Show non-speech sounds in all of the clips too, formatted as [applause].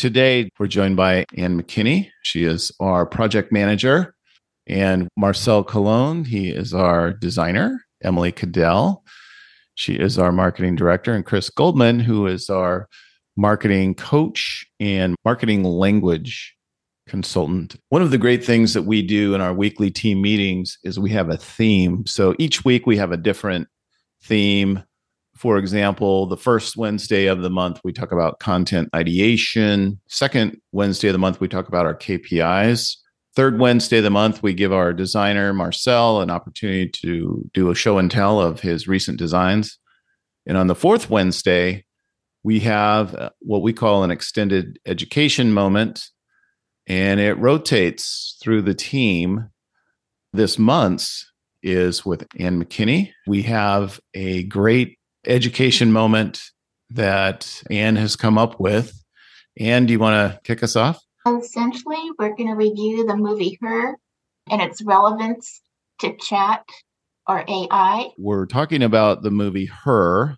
today we're joined by Anne McKinney. She is our project manager, and Marcel Cologne. He is our designer. Emily Cadell. She is our marketing director, and Chris Goldman, who is our marketing coach and marketing language consultant. One of the great things that we do in our weekly team meetings is we have a theme. So each week we have a different theme. For example, the first Wednesday of the month, we talk about content ideation. Second Wednesday of the month, we talk about our KPIs. Third Wednesday of the month, we give our designer, Marcel, an opportunity to do a show and tell of his recent designs. And on the fourth Wednesday, we have uh, what we call an extended education moment and it rotates through the team. This month's is with Anne McKinney. We have a great education moment that Anne has come up with. Anne, do you want to kick us off? Essentially, we're going to review the movie Her and its relevance to chat or AI. We're talking about the movie Her,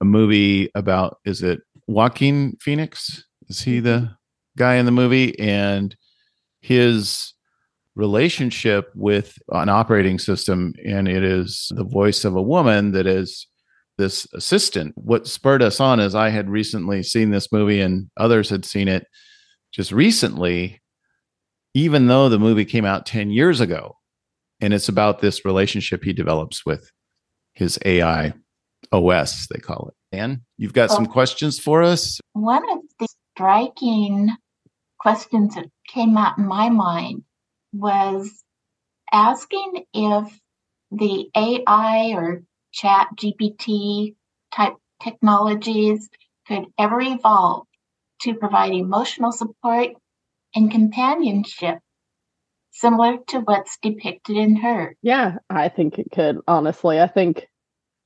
a movie about, is it Joaquin Phoenix? Is he the guy in the movie and his relationship with an operating system and it is the voice of a woman that is this assistant. What spurred us on is i had recently seen this movie and others had seen it just recently even though the movie came out 10 years ago. And it's about this relationship he develops with his ai os they call it. And you've got some oh. questions for us? One of the striking questions that came out in my mind was asking if the AI or chat GPT type technologies could ever evolve to provide emotional support and companionship similar to what's depicted in her. Yeah, I think it could, honestly. I think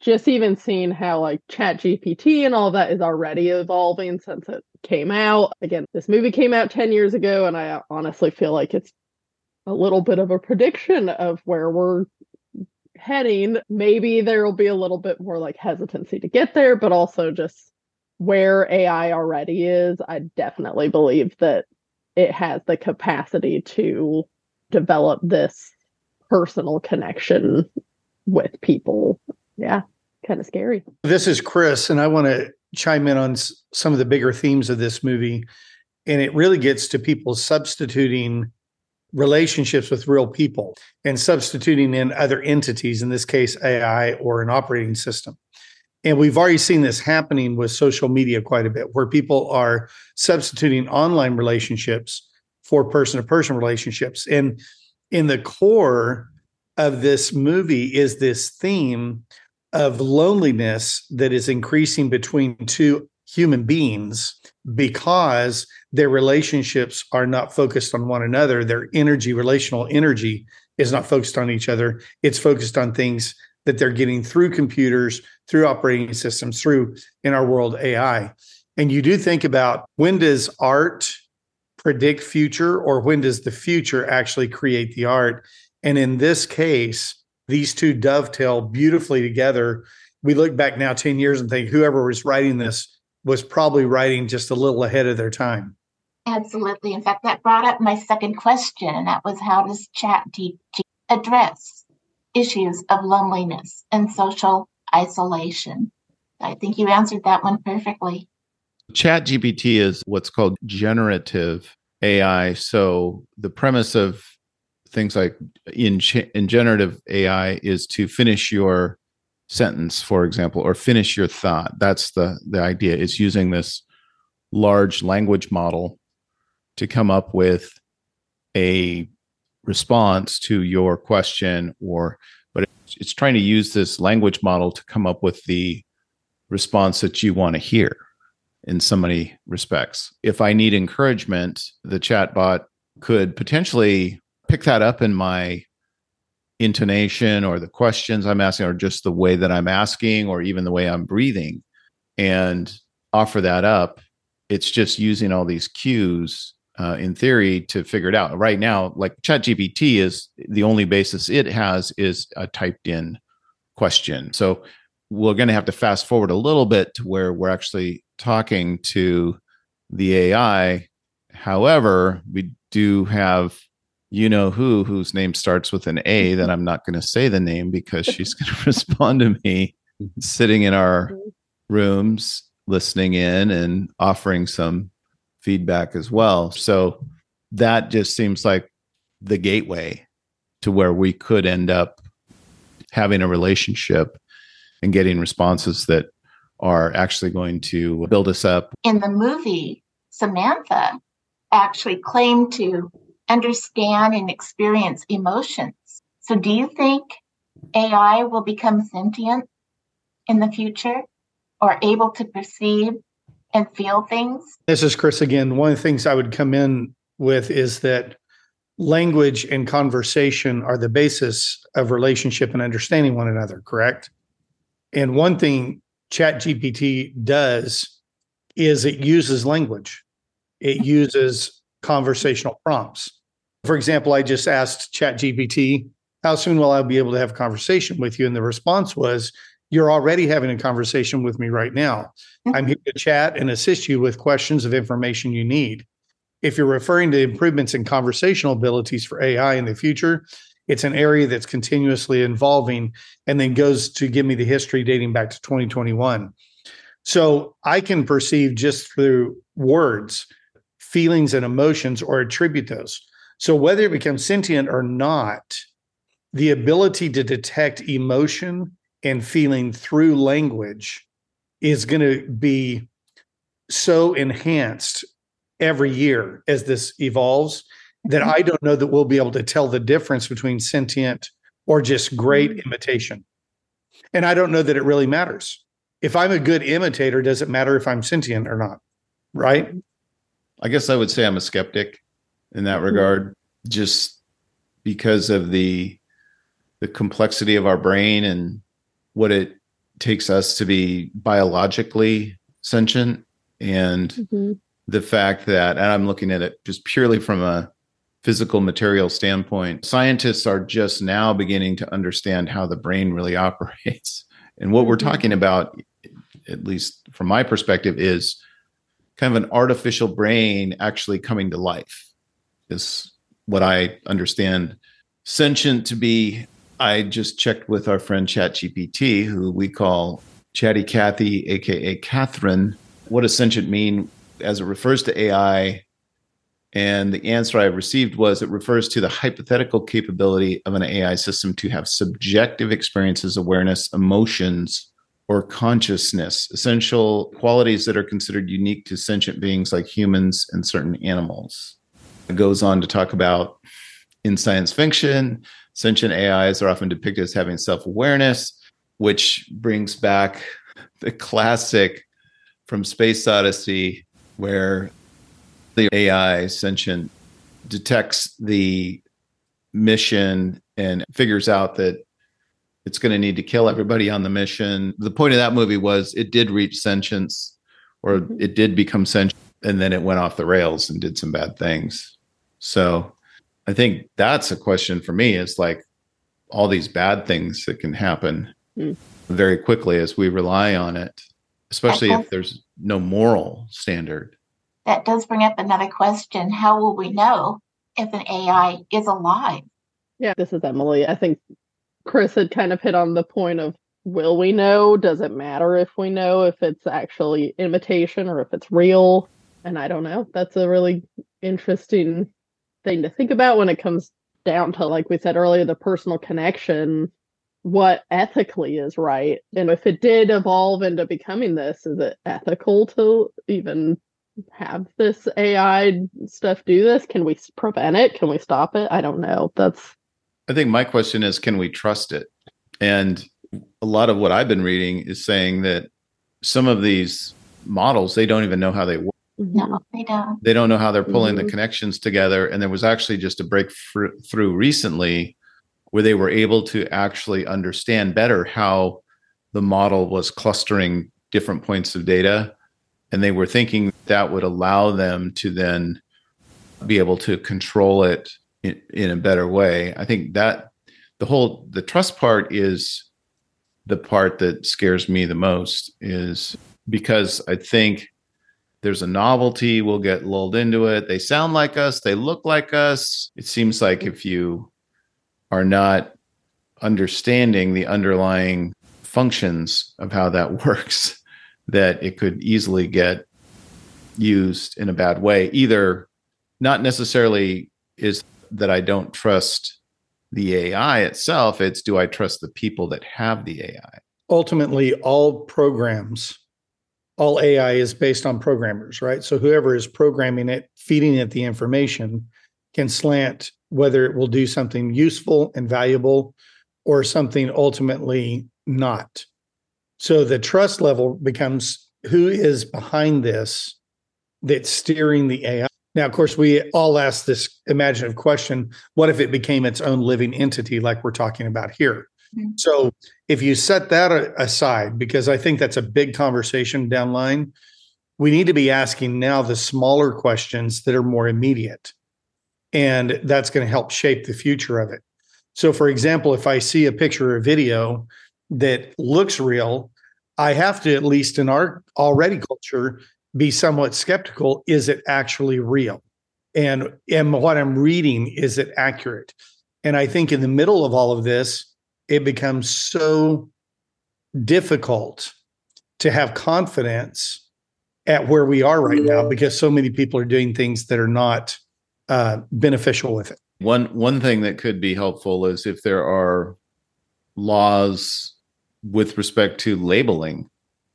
just even seeing how like chat gpt and all that is already evolving since it came out again this movie came out 10 years ago and i honestly feel like it's a little bit of a prediction of where we're heading maybe there will be a little bit more like hesitancy to get there but also just where ai already is i definitely believe that it has the capacity to develop this personal connection with people yeah kind of scary. This is Chris, and I want to chime in on some of the bigger themes of this movie. And it really gets to people substituting relationships with real people and substituting in other entities, in this case, AI or an operating system. And we've already seen this happening with social media quite a bit, where people are substituting online relationships for person to person relationships. And in the core of this movie is this theme of loneliness that is increasing between two human beings because their relationships are not focused on one another. Their energy, relational energy, is not focused on each other. It's focused on things that they're getting through computers, through operating systems, through in our world AI. And you do think about when does art predict future or when does the future actually create the art? And in this case, these two dovetail beautifully together. We look back now 10 years and think whoever was writing this was probably writing just a little ahead of their time. Absolutely. In fact, that brought up my second question, and that was how does ChatGPT address issues of loneliness and social isolation? I think you answered that one perfectly. ChatGPT is what's called generative AI. So the premise of things like in, in generative AI is to finish your sentence, for example, or finish your thought. That's the the idea. Is using this large language model to come up with a response to your question or but it's, it's trying to use this language model to come up with the response that you want to hear in so many respects. If I need encouragement, the chatbot could potentially pick that up in my intonation or the questions I'm asking, or just the way that I'm asking, or even the way I'm breathing, and offer that up. It's just using all these cues uh, in theory to figure it out. Right now, like ChatGPT is the only basis it has is a typed in question. So we're going to have to fast forward a little bit to where we're actually talking to the AI However, we do have you know who whose name starts with an A that I'm not going to say the name because [laughs] she's going [laughs] to respond to me mm-hmm. sitting in our mm-hmm. rooms listening in and offering some feedback as well. So that just seems like the gateway to where we could end up having a relationship and getting responses that are actually going to build us up. In the movie, Samantha actually claimed to understand and experience emotions. So, do you think AI will become sentient in the future or able to perceive and feel things? This is Chris again. One of the things I would come in with is that language and conversation are the basis of relationship and understanding one another, correct? And one thing ChatGPT does is it uses language. It uses conversational prompts. For example, I just asked ChatGPT, how soon will I be able to have a conversation with you? And the response was, you're already having a conversation with me right now. Mm-hmm. I'm here to chat and assist you with questions of information you need. If you're referring to improvements in conversational abilities for AI in the future, it's an area that's continuously evolving and then goes to give me the history dating back to 2021. So I can perceive just through words feelings and emotions or attribute those. So whether it becomes sentient or not, the ability to detect emotion and feeling through language is going to be so enhanced every year as this evolves that Mm-hmm. I don't know that we'll be able to tell the difference between sentient or just great Mm-hmm. imitation. And I don't know that it really matters. If I'm a good imitator, does it matter if I'm sentient or not? Right? I guess I would say I'm a skeptic in that regard, just because of the the complexity of our brain and what it takes us to be biologically sentient and Mhm. the fact that and I'm looking at it just purely from a physical material standpoint scientists are just now beginning to understand how the brain really [laughs] operates and what we're Mhm. talking about at least from my perspective is kind of an artificial brain actually coming to life is what i understand sentient to be. I just checked with our friend chatgpt who we call chatty cathy aka catherine. What does sentient mean? As it refers to ai and the answer I received was it refers to the hypothetical capability of an AI system to have subjective experiences, awareness, emotions, or consciousness, essential qualities that are considered unique to sentient beings like humans and certain animals. Goes on to talk about in science fiction, sentient AIs are often depicted as having self awareness, which brings back the classic from Space Odyssey, where the AI sentient detects the mission and figures out that it's going to need to kill everybody on the mission. The point of that movie was it did reach sentience or Mhm. it did become sentient and then it went off the rails and did some bad things. So I think that's a question for me is like all these bad things that can happen Mm. very quickly as we rely on it, especially Okay. if there's no moral standard. That does bring up another question. How will we know if an AI is alive? Yeah, this is Emily. I think Chris had kind of hit on the point of will we know? Does it matter if we know if it's actually imitation or if it's real? And I don't know. That's a really interesting thing to think about when it comes down to, like we said earlier, the personal connection. What ethically is right? And if it did evolve into becoming this, is it ethical to even have this AI stuff do this? Can we prevent it? Can we stop it? I don't know. That's I think my question is can we trust it? And a lot of what I've been reading is saying that some of these models, they don't even know how they work. No, they don't. They don't know how they're pulling the Mhm. connections together. And there was actually just a breakthrough recently where they were able to actually understand better how the model was clustering different points of data. And they were thinking that would allow them to then be able to control it in, in a better way. I think that the whole the trust part is the part that scares me the most is because I think there's a novelty, we'll get lulled into it. They sound like us, they look like us. It seems like if you are not understanding the underlying functions of how that [laughs] works, that it could easily get used in a bad way. Either not necessarily is that I don't trust the AI itself, it's do I trust the people that have the AI? Ultimately, all programs, all AI is based on programmers, right? So whoever is programming it, feeding it the information, can slant whether it will do something useful and valuable or something ultimately not. So the trust level becomes who is behind this that's steering the AI. Now, of course, we all ask this imaginative question what if it became its own living entity, like we're talking about here? Mm-hmm. So, if you set that aside, because I think that's a big conversation down line, we need to be asking now the smaller questions that are more immediate. And that's going to help shape the future of it. So, for example, if I see a picture or video that looks real, I have to, at least in our already culture, be somewhat skeptical is it actually real? And, and what I'm reading, is it accurate? And I think in the middle of all of this, it becomes so difficult to have confidence at where we are right now because so many people are doing things that are not uh, beneficial with it. One one thing that could be helpful is if there are laws with respect to labeling.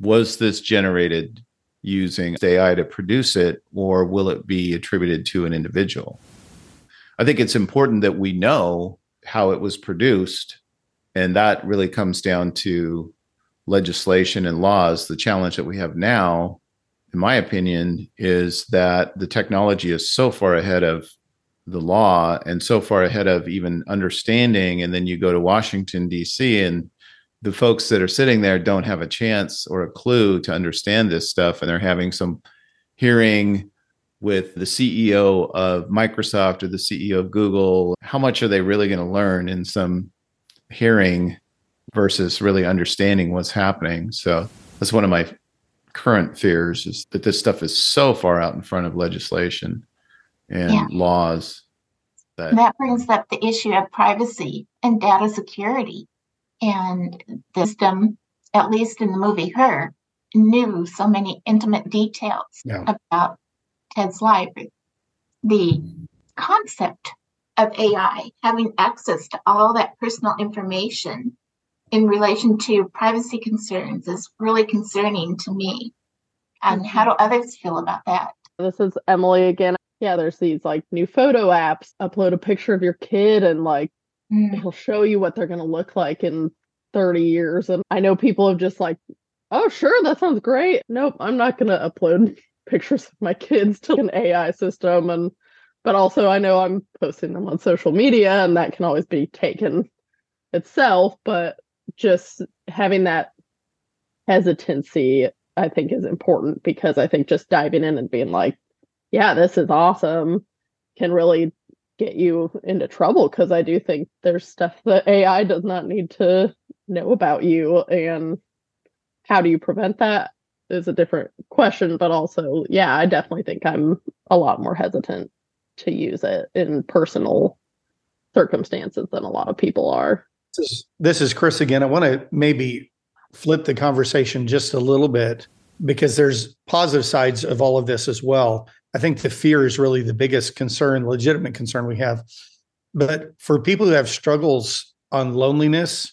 Was this generated using AI to produce it, or will it be attributed to an individual? I think it's important that we know how it was produced. And that really comes down to legislation and laws. The challenge that we have now, in my opinion, is that the technology is so far ahead of the law and so far ahead of even understanding. And then you go to Washington, D.C., and the folks that are sitting there don't have a chance or a clue to understand this stuff and they're having some hearing with the CEO of Microsoft or the CEO of Google how much are they really going to learn in some hearing versus really understanding what's happening so that's one of my current fears is that this stuff is so far out in front of legislation and yeah. laws that that brings up the issue of privacy and data security and the system, at least in the movie Her, knew so many intimate details yeah. about Ted's life. The concept of AI having access to all that personal information in relation to privacy concerns is really concerning to me. And how do others feel about that? This is Emily again. Yeah, there's these like new photo apps. Upload a picture of your kid and like mm. it'll show you what they're going to look like in 30 years. And I know people have just like, oh, sure, that sounds great. Nope, I'm not going to upload [laughs] pictures of my kids to an AI system. And, but also I know I'm posting them on social media and that can always be taken itself. But just having that hesitancy, I think, is important because I think just diving in and being like, yeah, this is awesome can really get you into trouble because I do think there's stuff that AI does not need to know about you. And how do you prevent that is a different question. But also, yeah, I definitely think I'm a lot more hesitant to use it in personal circumstances than a lot of people are. This is, Chris again. I want to maybe flip the conversation just a little bit because there's positive sides of all of this as well. I think the fear is really the biggest concern, legitimate concern we have. But for people who have struggles on loneliness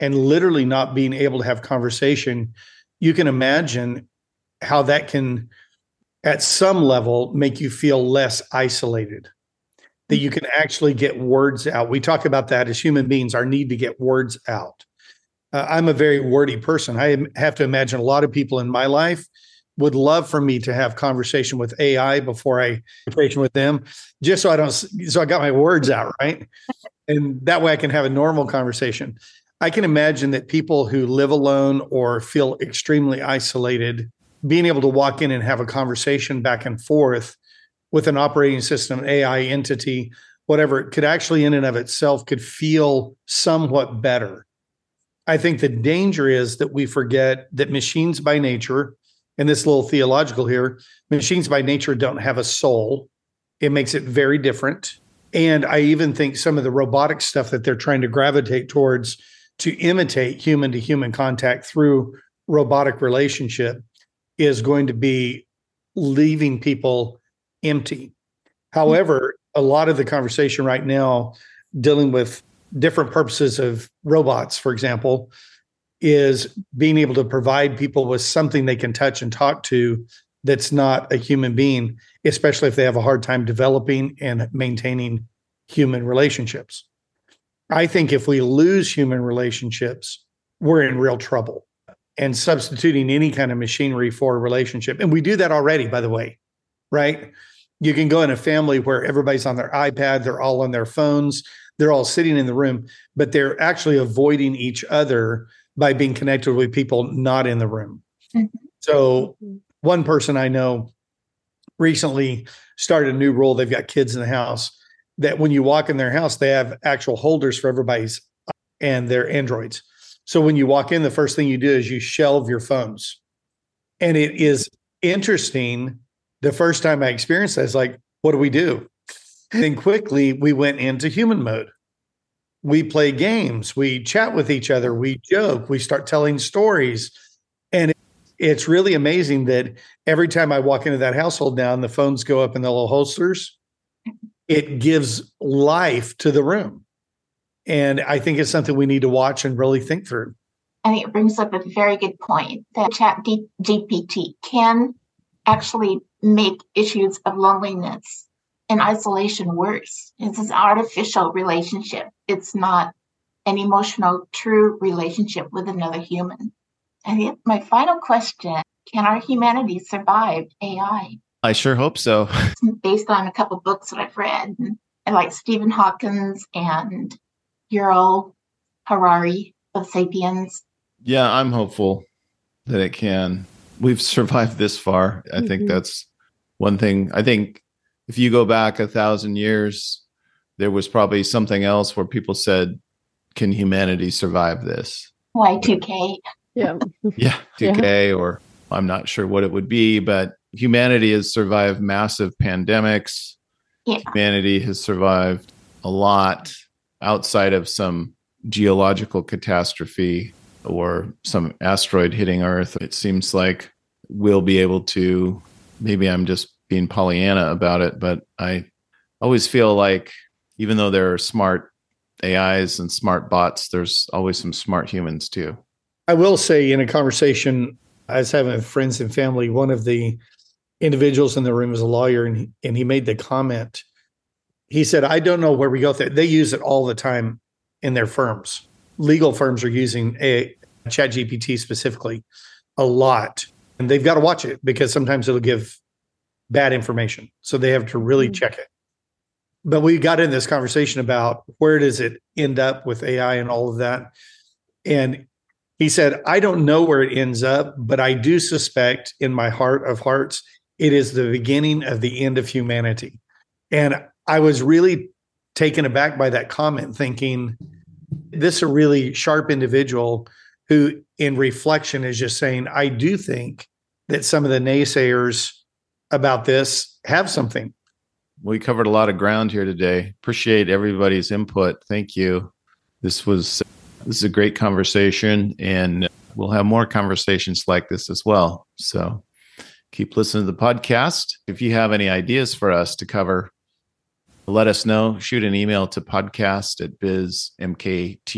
and literally not being able to have conversation, you can imagine how that can, at some level, make you feel less isolated. That you can actually get words out. We talk about that as human beings, our need to get words out. Uh, I'm a very wordy person. I have to imagine a lot of people in my life would love for me to have conversation with AI before I conversation with them, just so I don't so I got my words out right, and that way I can have a normal conversation. I can imagine that people who live alone or feel extremely isolated, being able to walk in and have a conversation back and forth with an operating system, AI entity, whatever, could actually in and of itself could feel somewhat better. I think the danger is that we forget that machines by nature and this little theological here machines by nature don't have a soul. It makes it very different. And I even think some of the robotic stuff that they're trying to gravitate towards to imitate human to human contact through robotic relationship is going to be leaving people empty. However, a lot of the conversation right now dealing with different purposes of robots, for example, is being able to provide people with something they can touch and talk to that's not a human being, especially if they have a hard time developing and maintaining human relationships. I think if we lose human relationships, we're in real trouble. And substituting any kind of machinery for a relationship, and we do that already, by the way, right? You can go in a family where everybody's on their iPad, they're all on their phones, they're all sitting in the room, but they're actually avoiding each other by being connected with people not in the room. Mm-hmm. So, one person I know recently started a new rule. They've got kids in the house that when you walk in their house, they have actual holders for everybody's and their Androids. So when you walk in, the first thing you do is you shelve your phones. And it is interesting. The first time I experienced that, it's like, what do we do? Then quickly we went into human mode. We play games, we chat with each other, we joke, we start telling stories. And it's really amazing that every time I walk into that household now and the phones go up in the little holsters, it gives life to the room. And I think it's something we need to watch and really think through. I think it brings up a very good point that Chat GPT can actually make issues of loneliness and isolation worse. It's an artificial relationship. It's not an emotional, true relationship with another human. And my final question can our humanity survive AI? I sure hope so. [laughs] Based on a couple books that I've read, and like Stephen Hawking's and Yuval Harari of Sapiens. Yeah, I'm hopeful that it can. We've [laughs] survived this far. I mm-hmm. think that's one thing. I think if you go back a thousand years, there was probably something else where people said, "Can humanity survive this?" Y2K. Yeah. [laughs] yeah, 2K, yeah. or I'm not sure what it would be, but humanity has survived massive pandemics. Yeah. Humanity has survived a lot outside of some geological catastrophe or some asteroid hitting Earth. It seems like we'll be able to. Maybe I'm just being Pollyanna about it, but I always feel like even though there are smart AIs and smart bots, there's always some smart humans too. I will say in a conversation I was having with friends and family, one of the individuals in the room was a lawyer, and he, and he made the comment. He said, "I don't know where we go. They use it all the time in their firms. Legal firms are using a Chat GPT specifically a lot, and they've got to watch it because sometimes it'll give bad information. So they have to really mm-hmm. check it." But we got in this conversation about where does it end up with AI and all of that, and he said, I don't know where it ends up, but I do suspect in my heart of hearts it is the beginning of the end of humanity. And I was really taken aback by that comment, thinking this is a really sharp individual who, in reflection, is just saying, I do think that some of the naysayers about this have something. We covered a lot of ground here today. Appreciate everybody's input. Thank you. This was this is a great conversation and we'll have more conversations like this as well. So keep listening to the podcast. If you have any ideas for us to cover, let us know. Shoot an email to podcast at bizmkt